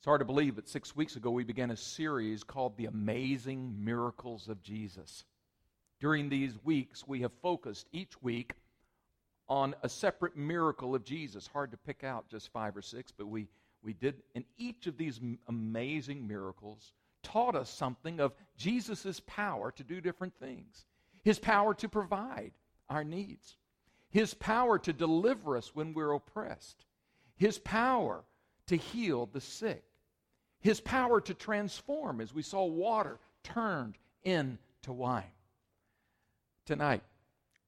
It's hard to believe that six weeks ago we began a series called The Amazing Miracles of Jesus. During these weeks, we have focused each week on a separate miracle of Jesus. Hard to pick out just five or six, but we, we did. And each of these amazing miracles taught us something of Jesus' power to do different things, his power to provide our needs, his power to deliver us when we're oppressed, his power to heal the sick his power to transform, as we saw water turned into wine. Tonight,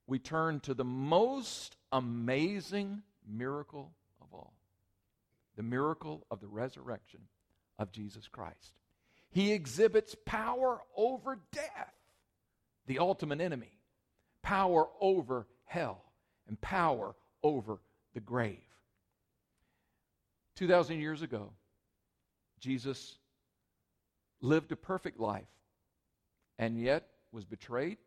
we turn to the most amazing miracle of all the miracle of the resurrection of Jesus Christ. He exhibits power over death, the ultimate enemy, power over hell, and power over the grave. 2,000 years ago, Jesus lived a perfect life and yet was betrayed,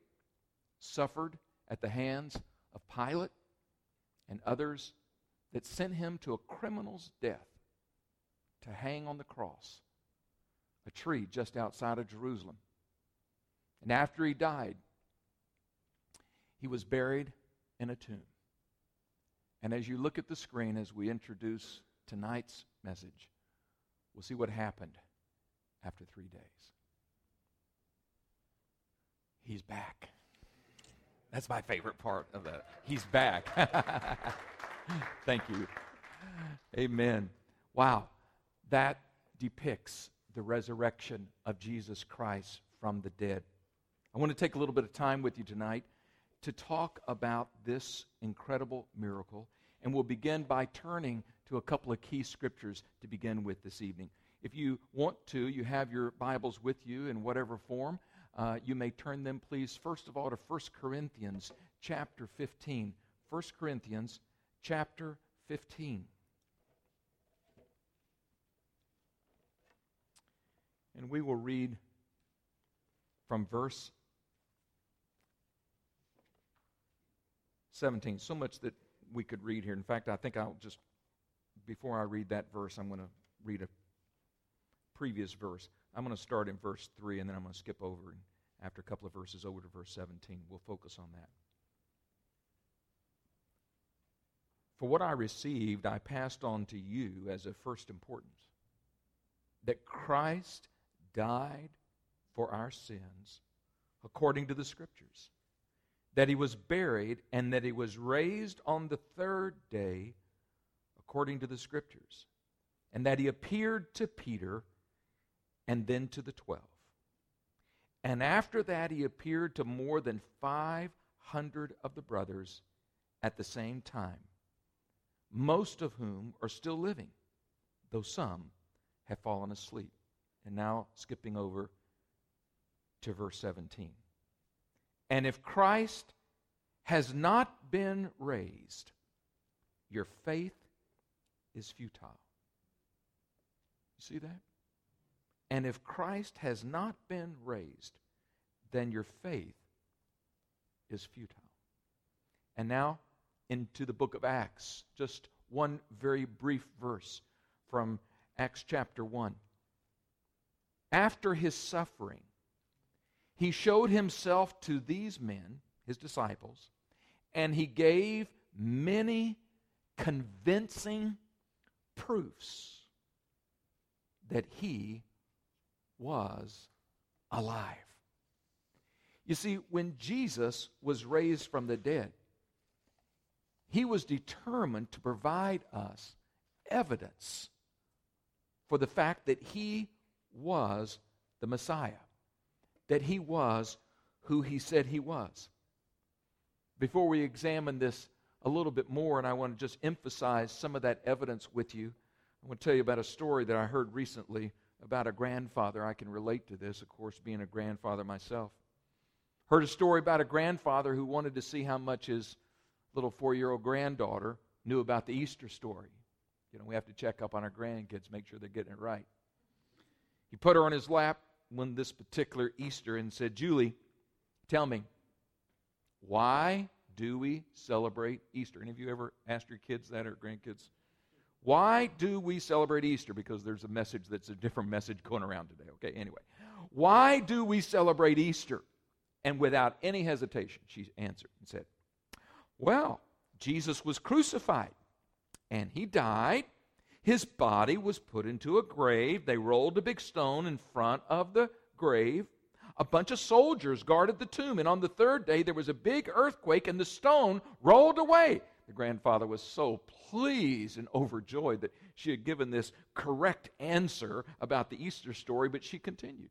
suffered at the hands of Pilate and others that sent him to a criminal's death to hang on the cross, a tree just outside of Jerusalem. And after he died, he was buried in a tomb. And as you look at the screen as we introduce tonight's message, We'll see what happened after three days. He's back. That's my favorite part of that. He's back. Thank you. Amen. Wow. That depicts the resurrection of Jesus Christ from the dead. I want to take a little bit of time with you tonight to talk about this incredible miracle. And we'll begin by turning to a couple of key scriptures to begin with this evening. If you want to, you have your Bibles with you in whatever form. Uh, you may turn them, please, first of all, to 1 Corinthians chapter 15. 1 Corinthians chapter 15. And we will read from verse 17. So much that we could read here. In fact, I think I'll just before I read that verse, I'm going to read a previous verse. I'm going to start in verse 3, and then I'm going to skip over, and after a couple of verses, over to verse 17. We'll focus on that. For what I received, I passed on to you as of first importance that Christ died for our sins according to the Scriptures, that he was buried, and that he was raised on the third day according to the scriptures, and that he appeared to Peter and then to the twelve. And after that, he appeared to more than 500 of the brothers at the same time, most of whom are still living, though some have fallen asleep. And now, skipping over to verse 17. And if Christ has not been raised, your faith is futile. You see that? And if Christ has not been raised, then your faith is futile. And now into the book of Acts, just one very brief verse from Acts chapter 1. After his suffering, he showed himself to these men, his disciples, and he gave many convincing proofs that he was alive. You see, when Jesus was raised from the dead, he was determined to provide us evidence for the fact that he was the Messiah, that he was who he said he was. Before we examine this a little bit more, and I want to just emphasize some of that evidence with you. I want to tell you about a story that I heard recently about a grandfather. I can relate to this, of course, being a grandfather myself. Heard a story about a grandfather who wanted to see how much his little four year old granddaughter knew about the Easter story. You know, we have to check up on our grandkids, make sure they're getting it right. He put her on his lap when this particular Easter and said, Julie, tell me, why do we celebrate Easter? Any of you ever asked your kids that or grandkids? Why do we celebrate Easter? Because there's a message that's a different message going around today. Okay, anyway. Why do we celebrate Easter? And without any hesitation, she answered and said, Well, Jesus was crucified and he died. His body was put into a grave. They rolled a big stone in front of the grave. A bunch of soldiers guarded the tomb. And on the third day, there was a big earthquake and the stone rolled away. The grandfather was so pleased and overjoyed that she had given this correct answer about the Easter story, but she continued.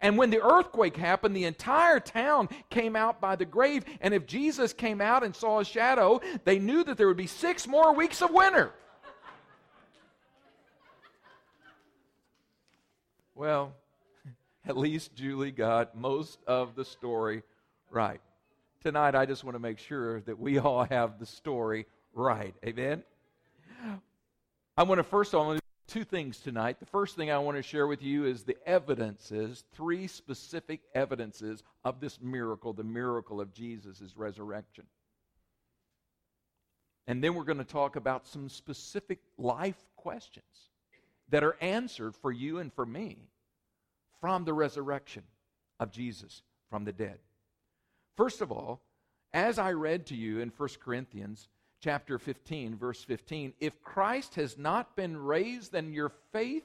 And when the earthquake happened, the entire town came out by the grave. And if Jesus came out and saw a shadow, they knew that there would be six more weeks of winter. well, at least Julie got most of the story right. Tonight, I just want to make sure that we all have the story right. Amen? I want to first of all, two things tonight. The first thing I want to share with you is the evidences, three specific evidences of this miracle, the miracle of Jesus' resurrection. And then we're going to talk about some specific life questions that are answered for you and for me from the resurrection of Jesus from the dead. First of all, as I read to you in 1 Corinthians, chapter 15, verse 15, if Christ has not been raised, then your faith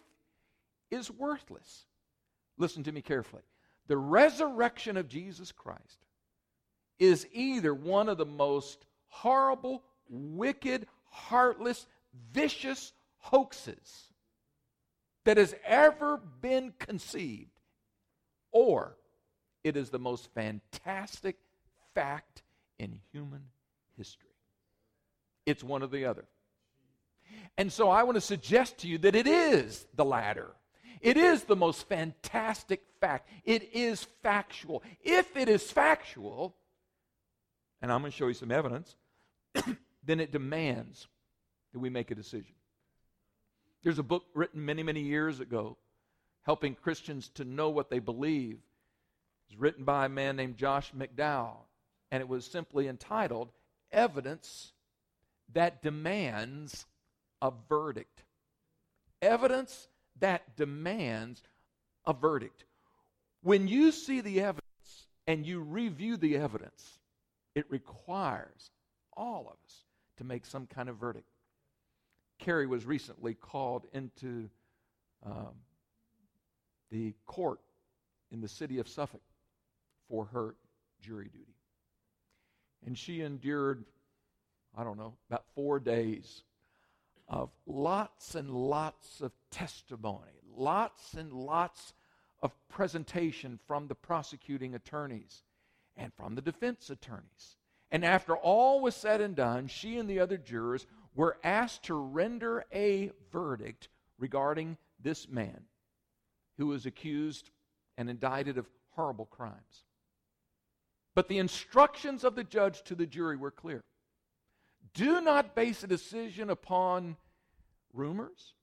is worthless. Listen to me carefully. The resurrection of Jesus Christ is either one of the most horrible, wicked, heartless, vicious hoaxes that has ever been conceived, or it is the most fantastic fact in human history. It's one or the other. And so I want to suggest to you that it is the latter. It is the most fantastic fact. It is factual. If it is factual, and I'm going to show you some evidence, then it demands that we make a decision. There's a book written many, many years ago helping Christians to know what they believe. It's written by a man named Josh McDowell, and it was simply entitled Evidence that demands a verdict. Evidence that demands a verdict. When you see the evidence and you review the evidence, it requires all of us to make some kind of verdict. Carrie was recently called into um, the court in the city of Suffolk for her jury duty. And she endured I don't know, about four days of lots and lots of testimony, lots and lots of presentation from the prosecuting attorneys and from the defense attorneys. And after all was said and done, she and the other jurors were asked to render a verdict regarding this man who was accused and indicted of horrible crimes. But the instructions of the judge to the jury were clear. Do not base a decision upon rumors.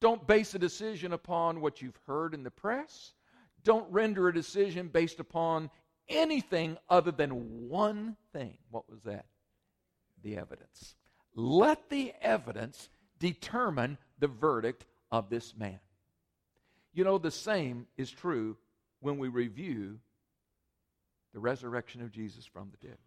Don't base a decision upon what you've heard in the press. Don't render a decision based upon anything other than one thing. What was that? The evidence. Let the evidence determine the verdict of this man. You know, the same is true when we review the resurrection of Jesus from the dead.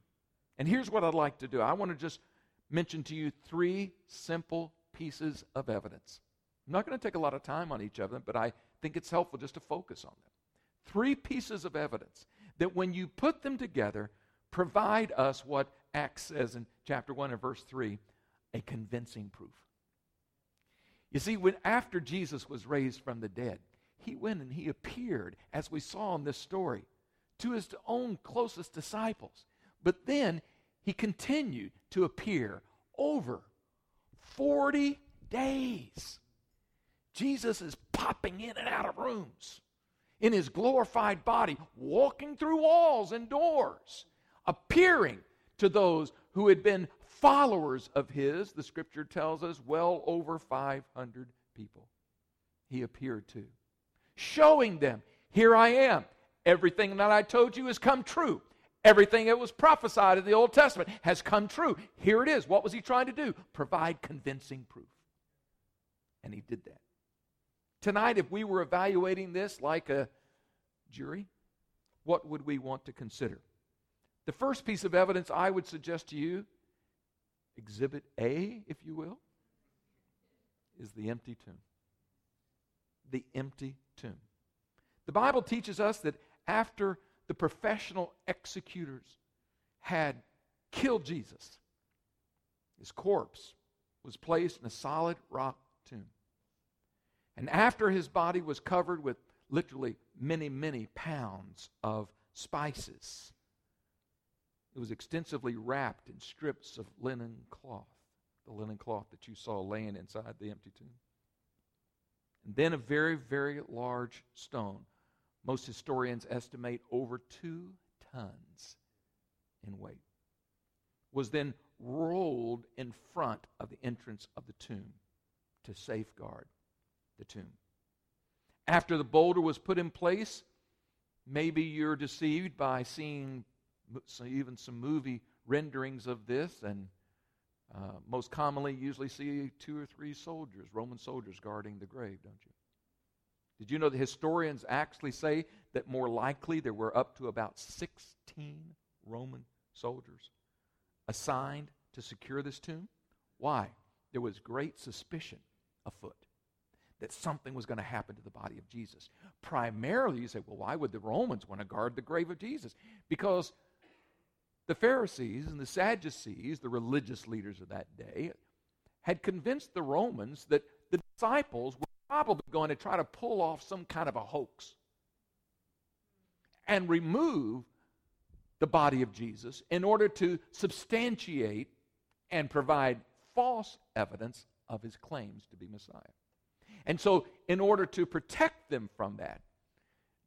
And here's what I'd like to do I want to just mention to you three simple pieces of evidence. I'm not going to take a lot of time on each of them, but I think it's helpful just to focus on them. Three pieces of evidence that when you put them together, provide us what Acts says in chapter 1 and verse 3 a convincing proof. You see, when after Jesus was raised from the dead, he went and he appeared, as we saw in this story, to his own closest disciples. But then he continued to appear over 40 days. Jesus is popping in and out of rooms in his glorified body, walking through walls and doors, appearing to those who had been followers of his. The scripture tells us well over 500 people he appeared to, showing them, Here I am. Everything that I told you has come true. Everything that was prophesied in the Old Testament has come true. Here it is. What was he trying to do? Provide convincing proof. And he did that. Tonight, if we were evaluating this like a jury, what would we want to consider? The first piece of evidence I would suggest to you, exhibit A, if you will, is the empty tomb. The empty tomb. The Bible teaches us that after the professional executors had killed Jesus, his corpse was placed in a solid rock tomb. And after his body was covered with literally many, many pounds of spices, it was extensively wrapped in strips of linen cloth, the linen cloth that you saw laying inside the empty tomb. And then a very, very large stone most historians estimate over two tons in weight, was then rolled in front of the entrance of the tomb to safeguard the tomb. After the boulder was put in place, maybe you're deceived by seeing even some movie renderings of this, and uh, most commonly, you usually see two or three soldiers, Roman soldiers, guarding the grave, don't you? Did you know the historians actually say that more likely there were up to about 16 Roman soldiers assigned to secure this tomb? Why? There was great suspicion afoot that something was going to happen to the body of Jesus. Primarily, you say, well, why would the Romans want to guard the grave of Jesus? Because the Pharisees and the Sadducees, the religious leaders of that day, had convinced the Romans that the disciples were probably going to try to pull off some kind of a hoax and remove the body of Jesus in order to substantiate and provide false evidence of his claims to be Messiah. And so, in order to protect them from that,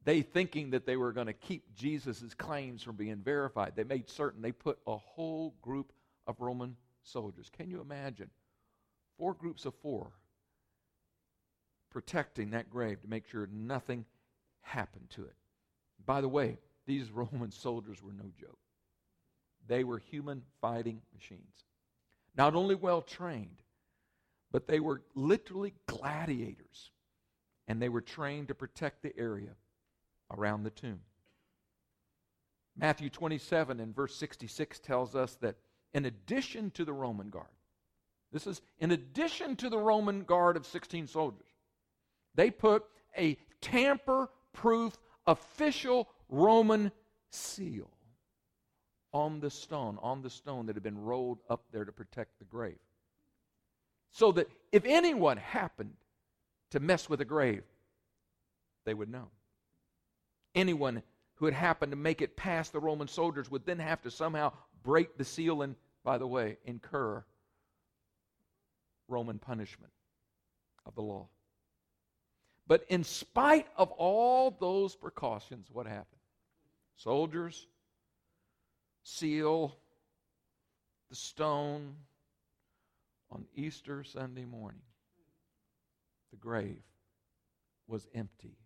they thinking that they were going to keep Jesus' claims from being verified, they made certain they put a whole group of Roman soldiers. Can you imagine? Four groups of four protecting that grave to make sure nothing happened to it. By the way, these Roman soldiers were no joke. They were human fighting machines. Not only well trained, but they were literally gladiators. And they were trained to protect the area around the tomb. Matthew 27 and verse 66 tells us that in addition to the Roman guard, this is in addition to the Roman guard of 16 soldiers, they put a tamper proof official Roman seal on the stone, on the stone that had been rolled up there to protect the grave. So that if anyone happened to mess with the grave, they would know. Anyone who had happened to make it past the Roman soldiers would then have to somehow break the seal and, by the way, incur Roman punishment of the law. But in spite of all those precautions, what happened? Soldiers, seal, the stone on Easter Sunday morning. The grave was empty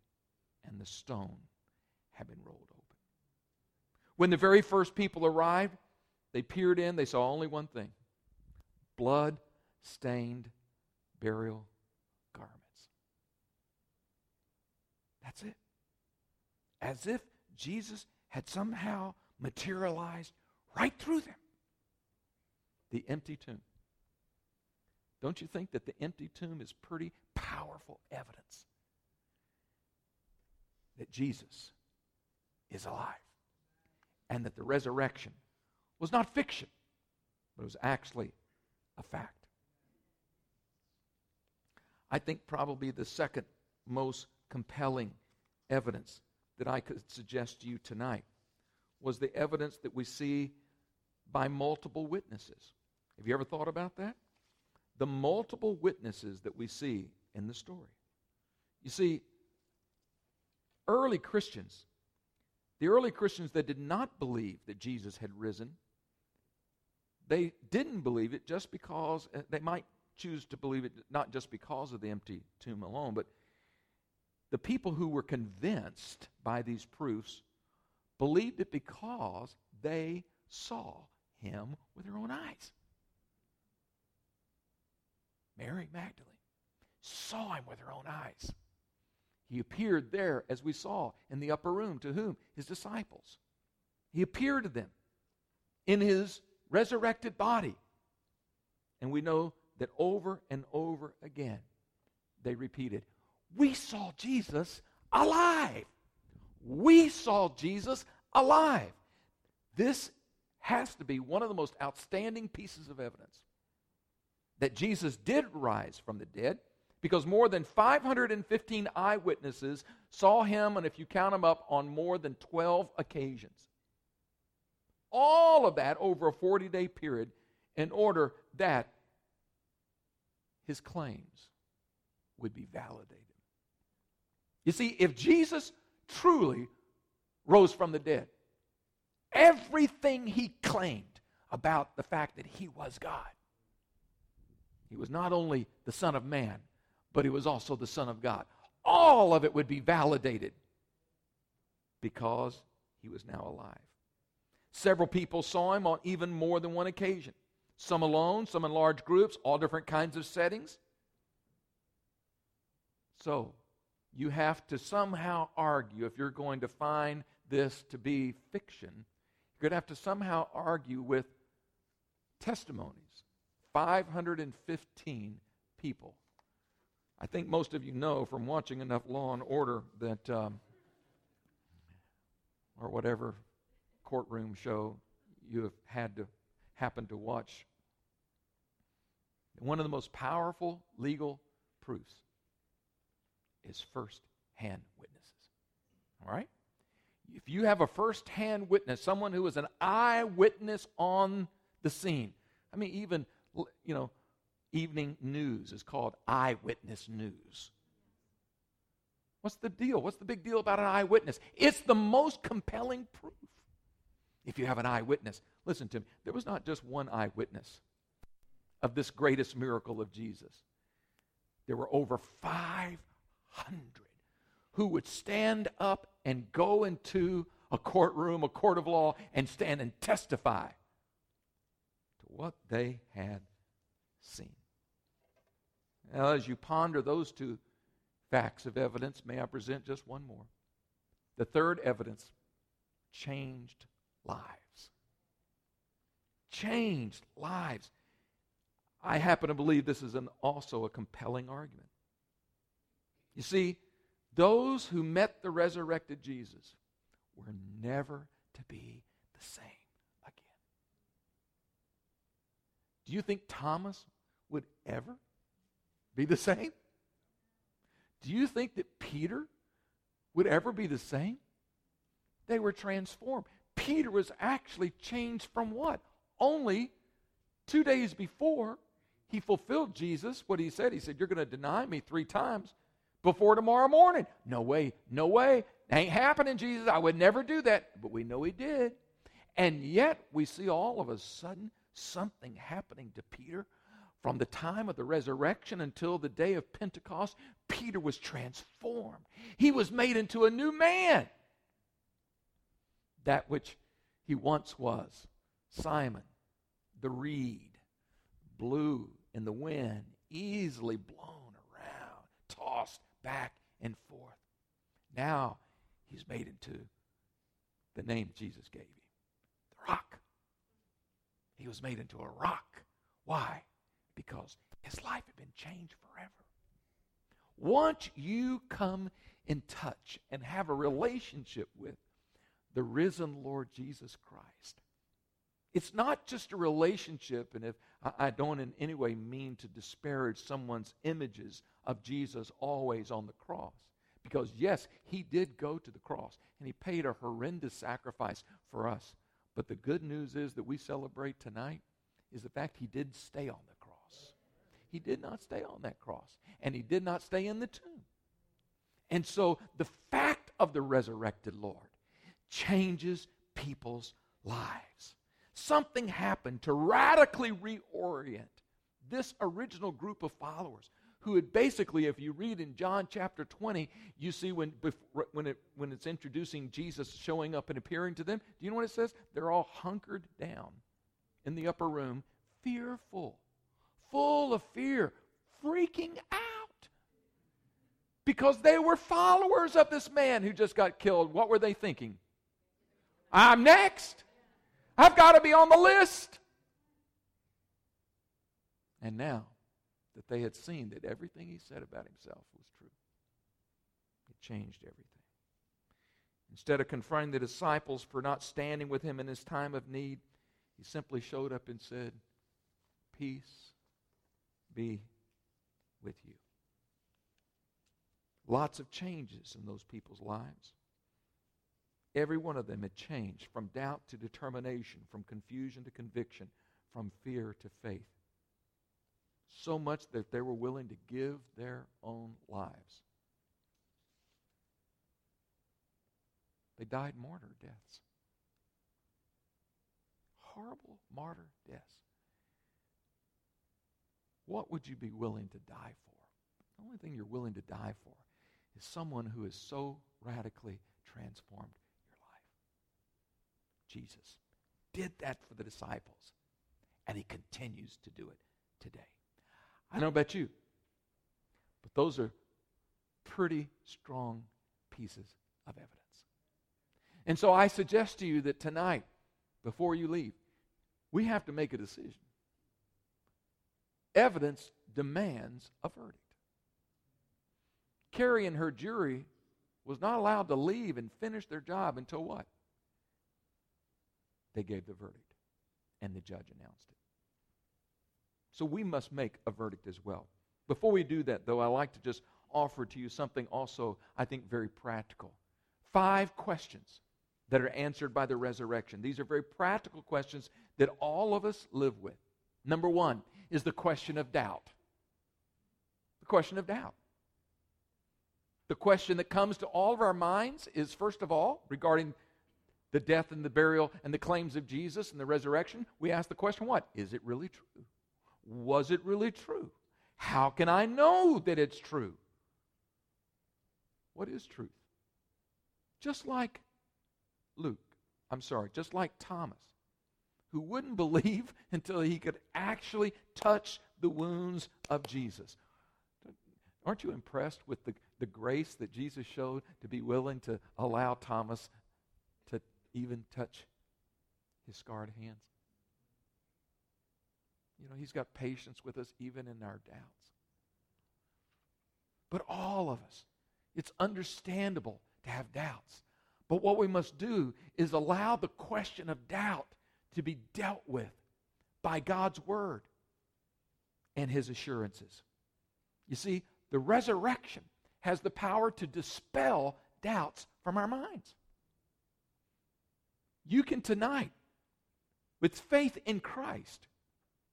and the stone had been rolled open. When the very first people arrived, they peered in, they saw only one thing blood stained burial garments. That's it. As if Jesus had somehow materialized right through them. The empty tomb. Don't you think that the empty tomb is pretty powerful evidence that Jesus is alive and that the resurrection was not fiction, but it was actually a fact? I think probably the second most compelling evidence that I could suggest to you tonight was the evidence that we see by multiple witnesses. Have you ever thought about that? The multiple witnesses that we see in the story. You see, early Christians, the early Christians that did not believe that Jesus had risen, they didn't believe it just because, uh, they might choose to believe it not just because of the empty tomb alone, but the people who were convinced by these proofs believed it because they saw him with their own eyes. Mary Magdalene saw him with her own eyes. He appeared there, as we saw, in the upper room to whom? His disciples. He appeared to them in his resurrected body. And we know that over and over again they repeated, We saw Jesus alive. We saw Jesus alive. This has to be one of the most outstanding pieces of evidence that Jesus did rise from the dead because more than 515 eyewitnesses saw him, and if you count them up, on more than 12 occasions. All of that over a 40 day period in order that his claims would be validated. You see, if Jesus truly rose from the dead, everything he claimed about the fact that he was God, he was not only the Son of Man, but he was also the Son of God. All of it would be validated because he was now alive. Several people saw him on even more than one occasion. Some alone, some in large groups, all different kinds of settings. So, you have to somehow argue if you're going to find this to be fiction, you're going to have to somehow argue with testimonies. 515 people. I think most of you know from watching enough Law and Order that, um, or whatever courtroom show you have had to happen to watch. One of the most powerful legal proofs is first hand witnesses. All right? If you have a first hand witness, someone who is an eyewitness on the scene, I mean, even, you know, evening news is called eyewitness news. What's the deal? What's the big deal about an eyewitness? It's the most compelling proof. If you have an eyewitness, listen to me. There was not just one eyewitness of this greatest miracle of Jesus, there were over 500 who would stand up and go into a courtroom, a court of law, and stand and testify to what they had seen. Now, as you ponder those two facts of evidence, may I present just one more? The third evidence changed lives. Changed lives. I happen to believe this is an, also a compelling argument. You see, those who met the resurrected Jesus were never to be the same again. Do you think Thomas would ever be the same? Do you think that Peter would ever be the same? They were transformed. Peter was actually changed from what? Only two days before he fulfilled Jesus, what he said. He said, You're going to deny me three times before tomorrow morning. No way, no way. Ain't happening, Jesus. I would never do that. But we know he did. And yet we see all of a sudden something happening to Peter from the time of the resurrection until the day of Pentecost, Peter was transformed. He was made into a new man. That which he once was Simon, the reed, blew in the wind, easily blown around, tossed back and forth. Now he's made into the name Jesus gave him the rock. He was made into a rock. Why? Because his life had been changed forever. Once you come in touch and have a relationship with the risen Lord Jesus Christ, it's not just a relationship, and if I don't in any way mean to disparage someone's images of Jesus always on the cross, because yes, he did go to the cross and he paid a horrendous sacrifice for us. But the good news is that we celebrate tonight is the fact he did stay on the he did not stay on that cross, and he did not stay in the tomb. And so the fact of the resurrected Lord changes people's lives. Something happened to radically reorient this original group of followers who had basically, if you read in John chapter 20, you see when, when, it, when it's introducing Jesus showing up and appearing to them, do you know what it says? They're all hunkered down in the upper room, fearful, full of fear, freaking out. Because they were followers of this man who just got killed. What were they thinking? I'm next. I've got to be on the list. And now that they had seen that everything he said about himself was true, it changed everything. Instead of confronting the disciples for not standing with him in his time of need, he simply showed up and said, Peace be with you. Lots of changes in those people's lives. Every one of them had changed from doubt to determination, from confusion to conviction, from fear to faith. So much that they were willing to give their own lives. They died martyr deaths. Horrible martyr deaths. What would you be willing to die for? The only thing you're willing to die for is someone who is so radically transformed your life. Jesus did that for the disciples, and he continues to do it today. I don't about you, but those are pretty strong pieces of evidence. And so I suggest to you that tonight, before you leave, we have to make a decision. Evidence demands a verdict. Carrie and her jury was not allowed to leave and finish their job until what? they gave the verdict, and the judge announced it. So we must make a verdict as well. Before we do that, though, I like to just offer to you something also, I think, very practical. Five questions that are answered by the resurrection. These are very practical questions that all of us live with. Number one is the question of doubt. The question of doubt. The question that comes to all of our minds is, first of all, regarding the death and the burial and the claims of Jesus and the resurrection, we ask the question what? Is it really true? Was it really true? How can I know that it's true? What is truth? Just like Luke, I'm sorry, just like Thomas, who wouldn't believe until he could actually touch the wounds of Jesus. Aren't you impressed with the, the grace that Jesus showed to be willing to allow Thomas to even touch his scarred hands. You know, he's got patience with us even in our doubts. But all of us, it's understandable to have doubts. But what we must do is allow the question of doubt to be dealt with by God's word and his assurances. You see, the resurrection has the power to dispel doubts from our minds. You can tonight, with faith in Christ,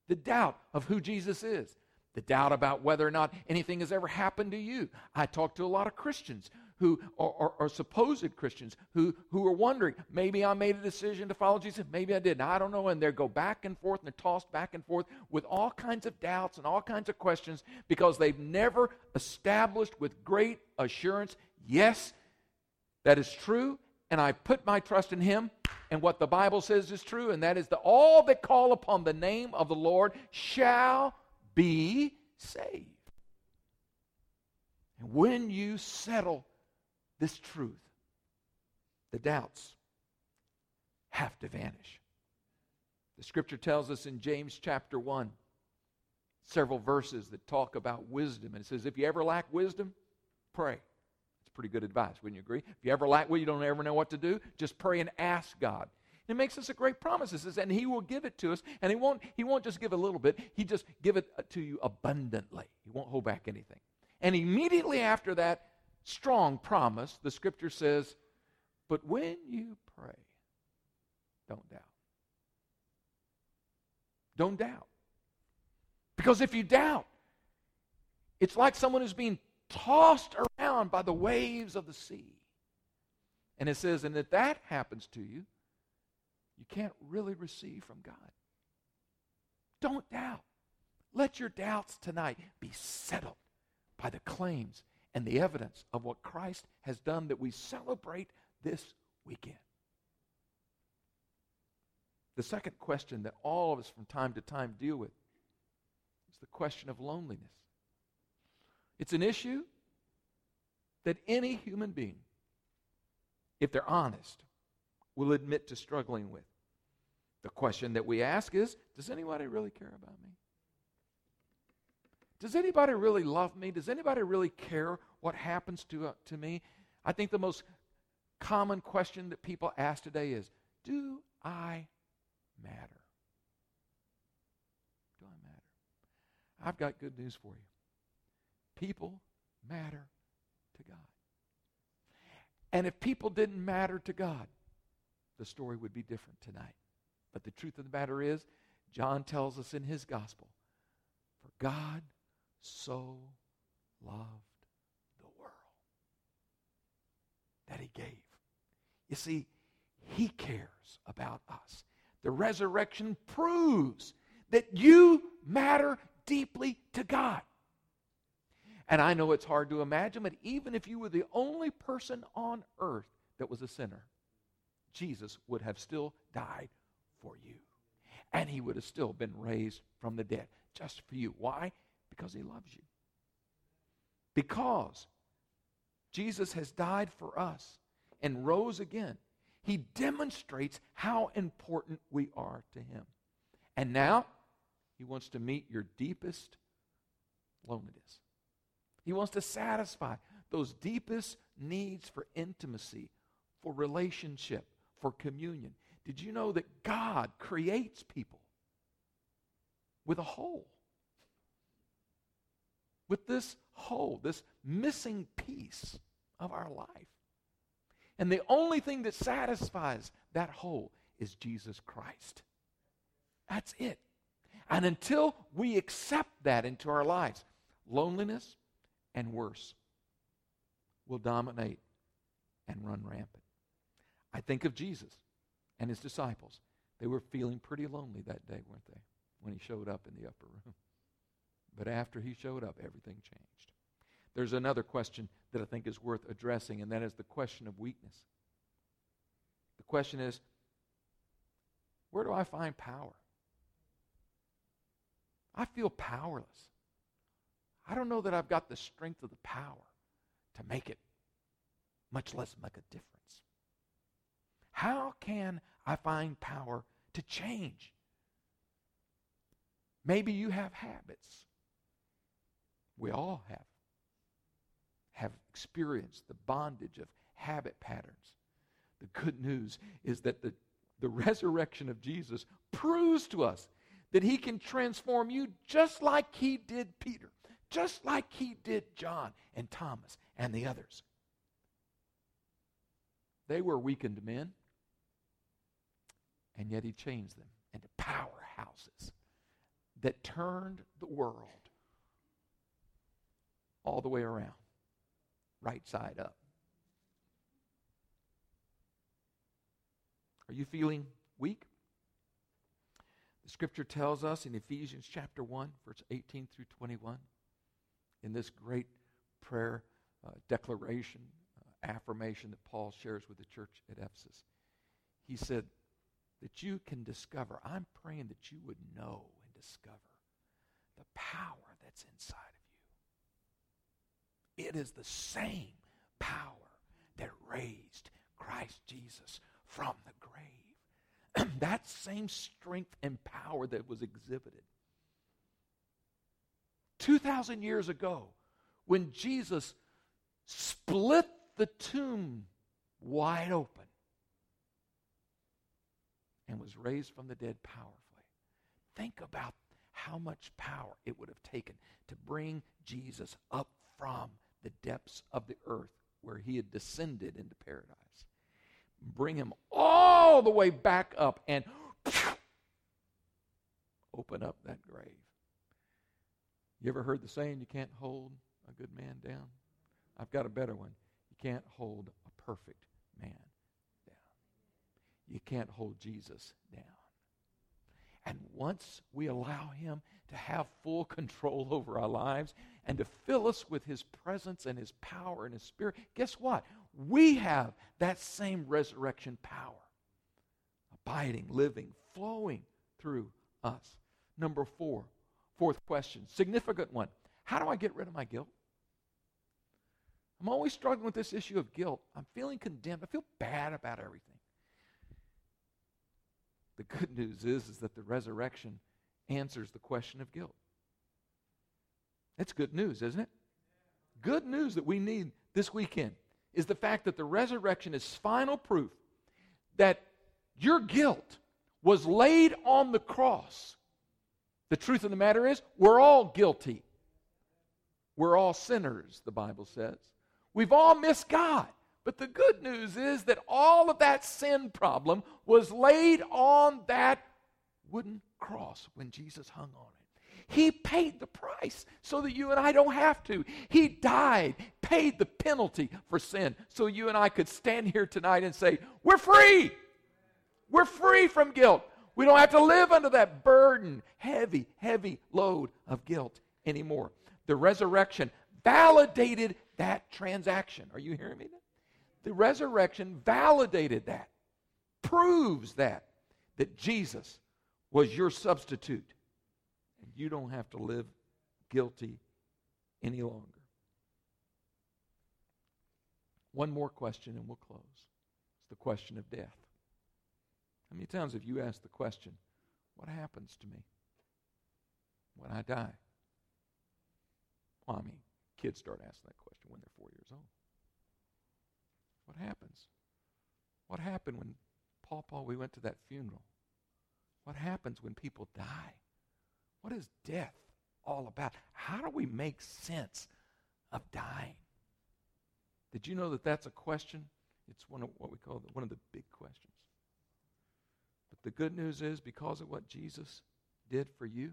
the doubt of who Jesus is, the doubt about whether or not anything has ever happened to you. I talk to a lot of Christians who are, are, are, supposed Christians who, who are wondering, maybe I made a decision to follow Jesus, maybe I didn't. I don't know. And they go back and forth and they're tossed back and forth with all kinds of doubts and all kinds of questions because they've never established with great assurance, yes, that is true, and I put my trust in Him, and what the Bible says is true, and that is that all that call upon the name of the Lord shall be saved. And when you settle this truth, the doubts have to vanish. The scripture tells us in James chapter 1 several verses that talk about wisdom. And it says, if you ever lack wisdom, pray It's pretty good advice, wouldn't you agree? If you ever lack well, you don't ever know what to do, just pray and ask God. It makes us a great promise. It says, and He will give it to us, and He won't, He won't just give a little bit, He just give it to you abundantly. He won't hold back anything. And immediately after that strong promise, the scripture says, But when you pray, don't doubt. Don't doubt. Because if you doubt, it's like someone who's being tossed around by the waves of the sea. And it says, and if that happens to you, you can't really receive from God. Don't doubt. Let your doubts tonight be settled by the claims and the evidence of what Christ has done that we celebrate this weekend. The second question that all of us from time to time deal with is the question of loneliness. It's an issue that any human being, if they're honest, will admit to struggling with. The question that we ask is Does anybody really care about me? Does anybody really love me? Does anybody really care what happens to, uh, to me? I think the most common question that people ask today is Do I matter? Do I matter? I've got good news for you. People matter to God. And if people didn't matter to God, the story would be different tonight. But the truth of the matter is, John tells us in his gospel, for God so loved the world that he gave. You see, he cares about us. The resurrection proves that you matter deeply to God. And I know it's hard to imagine, but even if you were the only person on earth that was a sinner, Jesus would have still died for you. And he would have still been raised from the dead just for you. Why? Because he loves you. Because Jesus has died for us and rose again, he demonstrates how important we are to him. And now, he wants to meet your deepest loneliness. He wants to satisfy those deepest needs for intimacy, for relationship, for communion. Did you know that God creates people with a hole? With this hole, this missing piece of our life. And the only thing that satisfies that hole is Jesus Christ. That's it. And until we accept that into our lives, loneliness and worse will dominate and run rampant. I think of Jesus and his disciples. They were feeling pretty lonely that day, weren't they, when he showed up in the upper room? But after he showed up, everything changed. There's another question that I think is worth addressing, and that is the question of weakness. The question is where do I find power? I feel powerless. I don't know that I've got the strength of the power to make it, much less make a difference. How can I find power to change? Maybe you have habits. We all have. Have experienced the bondage of habit patterns. The good news is that the, the resurrection of Jesus proves to us that he can transform you just like he did Peter, just like he did John and Thomas and the others. They were weakened men. And yet he changed them into powerhouses that turned the world all the way around, right side up. Are you feeling weak? The scripture tells us in Ephesians chapter 1, verse 18 through 21, in this great prayer uh, declaration, uh, affirmation that Paul shares with the church at Ephesus, he said, that you can discover. I'm praying that you would know and discover the power that's inside of you. It is the same power that raised Christ Jesus from the grave. that same strength and power that was exhibited 2,000 years ago when Jesus split the tomb wide open and was raised from the dead powerfully. Think about how much power it would have taken to bring Jesus up from the depths of the earth where he had descended into paradise. Bring him all the way back up and open up that grave. You ever heard the saying, you can't hold a good man down? I've got a better one. You can't hold a perfect man down. you can't hold Jesus down. And once we allow Him to have full control over our lives and to fill us with His presence and His power and His Spirit, guess what? We have that same resurrection power abiding, living, flowing through us. Number four, fourth question, significant one. How do I get rid of my guilt? I'm always struggling with this issue of guilt. I'm feeling condemned. I feel bad about everything. The good news is, is that the resurrection answers the question of guilt. That's good news, isn't it? Good news that we need this weekend is the fact that the resurrection is final proof that your guilt was laid on the cross. The truth of the matter is, we're all guilty. We're all sinners, the Bible says. We've all missed God. But the good news is that all of that sin problem was laid on that wooden cross when Jesus hung on it. He paid the price so that you and I don't have to. He died, paid the penalty for sin so you and I could stand here tonight and say, We're free. We're free from guilt. We don't have to live under that burden, heavy, heavy load of guilt anymore. The resurrection validated that transaction. Are you hearing me? The resurrection validated that, proves that, that Jesus was your substitute. And you don't have to live guilty any longer. One more question and we'll close. It's the question of death. How many times have you asked the question, what happens to me when I die? Well, I mean, kids start asking that question when they're four years old. What happens? What happened when Paul Paul we went to that funeral? What happens when people die? What is death all about? How do we make sense of dying? Did you know that that's a question? It's one of what we call the, one of the big questions. But the good news is because of what Jesus did for you,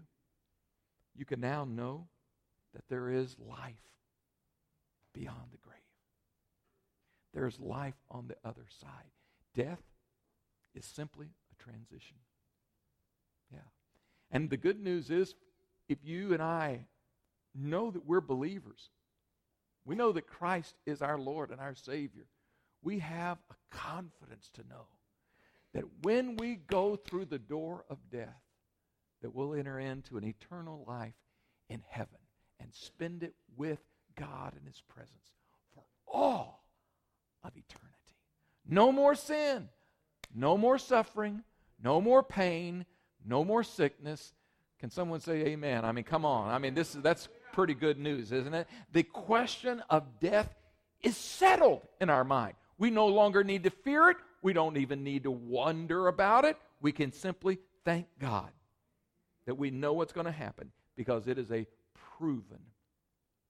you can now know that there is life beyond the grave. There's life on the other side. Death is simply a transition. Yeah. And the good news is, if you and I know that we're believers, we know that Christ is our Lord and our Savior, we have a confidence to know that when we go through the door of death, that we'll enter into an eternal life in heaven and spend it with God in His presence for all of eternity. No more sin, no more suffering, no more pain, no more sickness. Can someone say amen? I mean, come on. I mean, this is that's pretty good news, isn't it? The question of death is settled in our mind. We no longer need to fear it. We don't even need to wonder about it. We can simply thank God that we know what's going to happen because it is a proven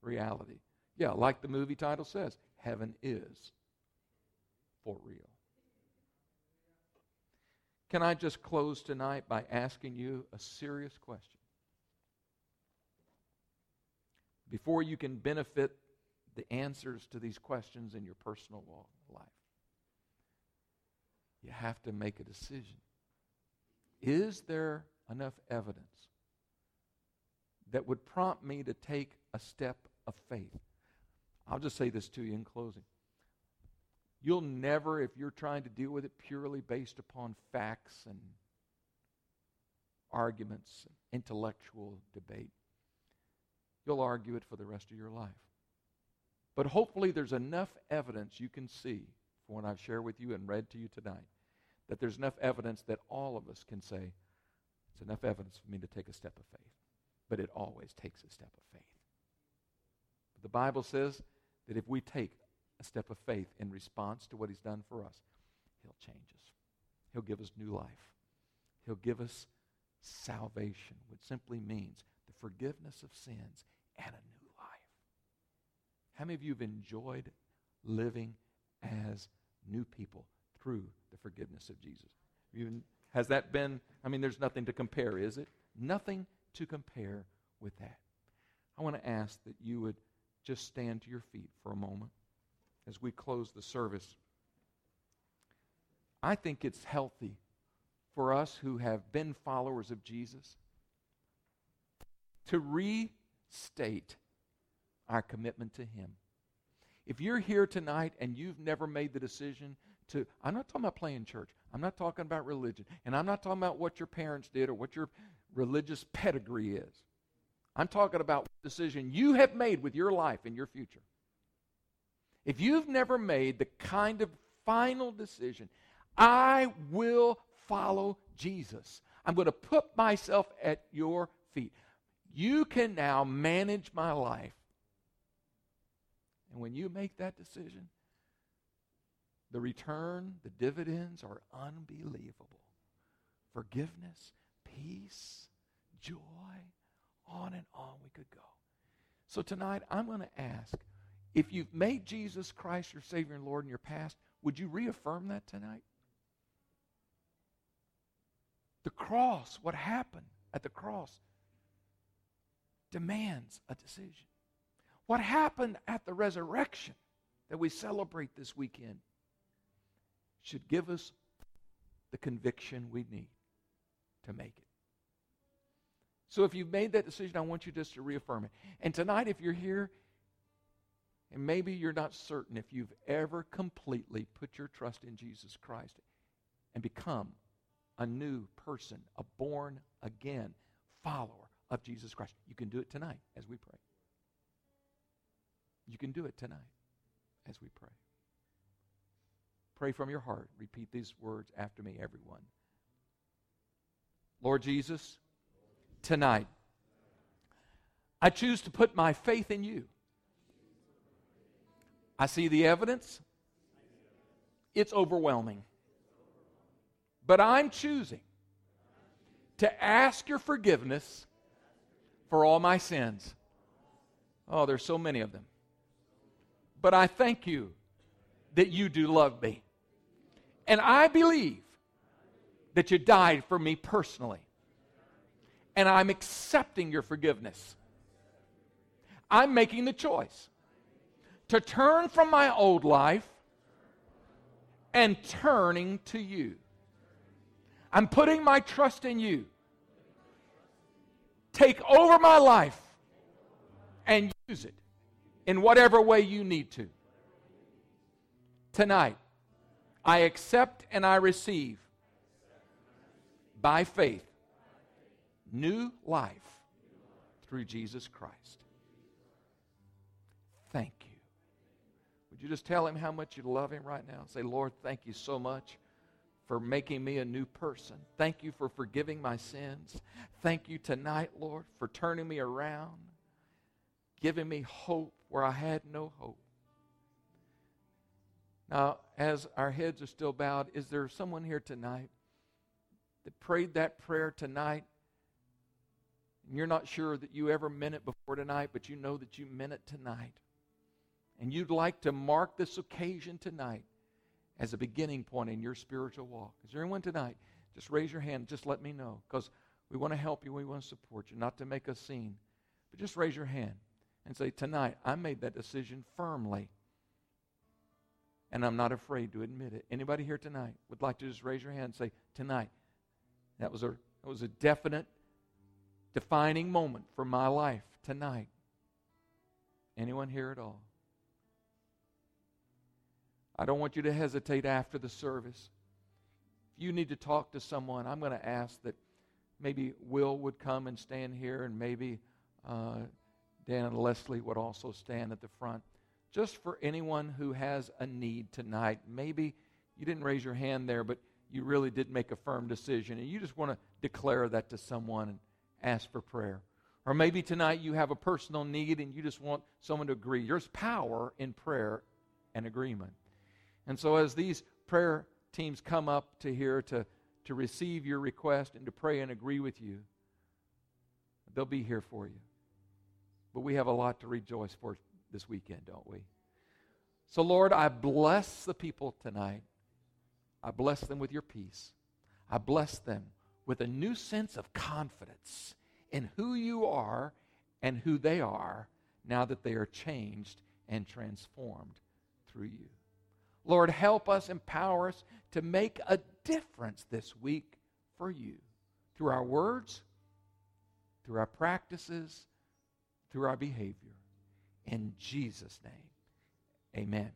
reality. Yeah, like the movie title says, heaven is for real. Can I just close tonight by asking you a serious question? Before you can benefit the answers to these questions in your personal life, you have to make a decision. Is there enough evidence that would prompt me to take a step of faith? I'll just say this to you in closing. You'll never, if you're trying to deal with it purely based upon facts and arguments, and intellectual debate, you'll argue it for the rest of your life. But hopefully, there's enough evidence you can see from what I've shared with you and read to you tonight that there's enough evidence that all of us can say, it's enough evidence for me to take a step of faith. But it always takes a step of faith. But the Bible says that if we take a step of faith in response to what He's done for us, He'll change us. He'll give us new life. He'll give us salvation, which simply means the forgiveness of sins and a new life. How many of you have enjoyed living as new people through the forgiveness of Jesus? You, has that been, I mean, there's nothing to compare, is it? Nothing to compare with that. I want to ask that you would just stand to your feet for a moment as we close the service. I think it's healthy for us who have been followers of Jesus to restate our commitment to Him. If you're here tonight and you've never made the decision to, I'm not talking about playing church, I'm not talking about religion, and I'm not talking about what your parents did or what your religious pedigree is. I'm talking about what decision you have made with your life and your future. If you've never made the kind of final decision, I will follow Jesus. I'm going to put myself at your feet. You can now manage my life. And when you make that decision, the return, the dividends are unbelievable. Forgiveness, peace, joy, on and on we could go. So tonight, I'm going to ask if you've made Jesus Christ your Savior and Lord in your past, would you reaffirm that tonight? The cross, what happened at the cross, demands a decision. What happened at the resurrection that we celebrate this weekend should give us the conviction we need to make it. So if you've made that decision, I want you just to reaffirm it. And tonight, if you're here, and maybe you're not certain if you've ever completely put your trust in Jesus Christ and become a new person, a born again follower of Jesus Christ, you can do it tonight as we pray. You can do it tonight as we pray. Pray from your heart. Repeat these words after me, everyone. Lord Jesus, tonight, I choose to put my faith in you. I see the evidence, it's overwhelming. But I'm choosing to ask your forgiveness for all my sins. Oh, there's so many of them. But I thank you that you do love me. And I believe that you died for me personally. And I'm accepting your forgiveness. I'm making the choice to turn from my old life and turning to you. I'm putting my trust in you. Take over my life and use it in whatever way you need to. Tonight, I accept and I receive by faith new life through Jesus Christ. You just tell him how much you love him right now? Say, Lord, thank you so much for making me a new person. Thank you for forgiving my sins. Thank you tonight, Lord, for turning me around, giving me hope where I had no hope. Now, as our heads are still bowed, is there someone here tonight that prayed that prayer tonight? And you're not sure that you ever meant it before tonight, but you know that you meant it tonight. And you'd like to mark this occasion tonight as a beginning point in your spiritual walk. Is there anyone tonight? Just raise your hand. Just let me know because we want to help you. We want to support you, not to make a scene. But just raise your hand and say, Tonight, I made that decision firmly. And I'm not afraid to admit it. Anybody here tonight would like to just raise your hand and say, Tonight, that was a, that was a definite, defining moment for my life tonight. Anyone here at all? I don't want you to hesitate after the service. If you need to talk to someone, I'm going to ask that maybe Will would come and stand here, and maybe uh, Dan and Leslie would also stand at the front. Just for anyone who has a need tonight, maybe you didn't raise your hand there, but you really did make a firm decision, and you just want to declare that to someone and ask for prayer. Or maybe tonight you have a personal need and you just want someone to agree. There's power in prayer and agreement. And so, as these prayer teams come up to here to, to receive your request and to pray and agree with you, they'll be here for you. But we have a lot to rejoice for this weekend, don't we? So, Lord, I bless the people tonight. I bless them with your peace. I bless them with a new sense of confidence in who you are and who they are now that they are changed and transformed through you. Lord, help us, empower us to make a difference this week for you through our words, through our practices, through our behavior. In Jesus' name, amen.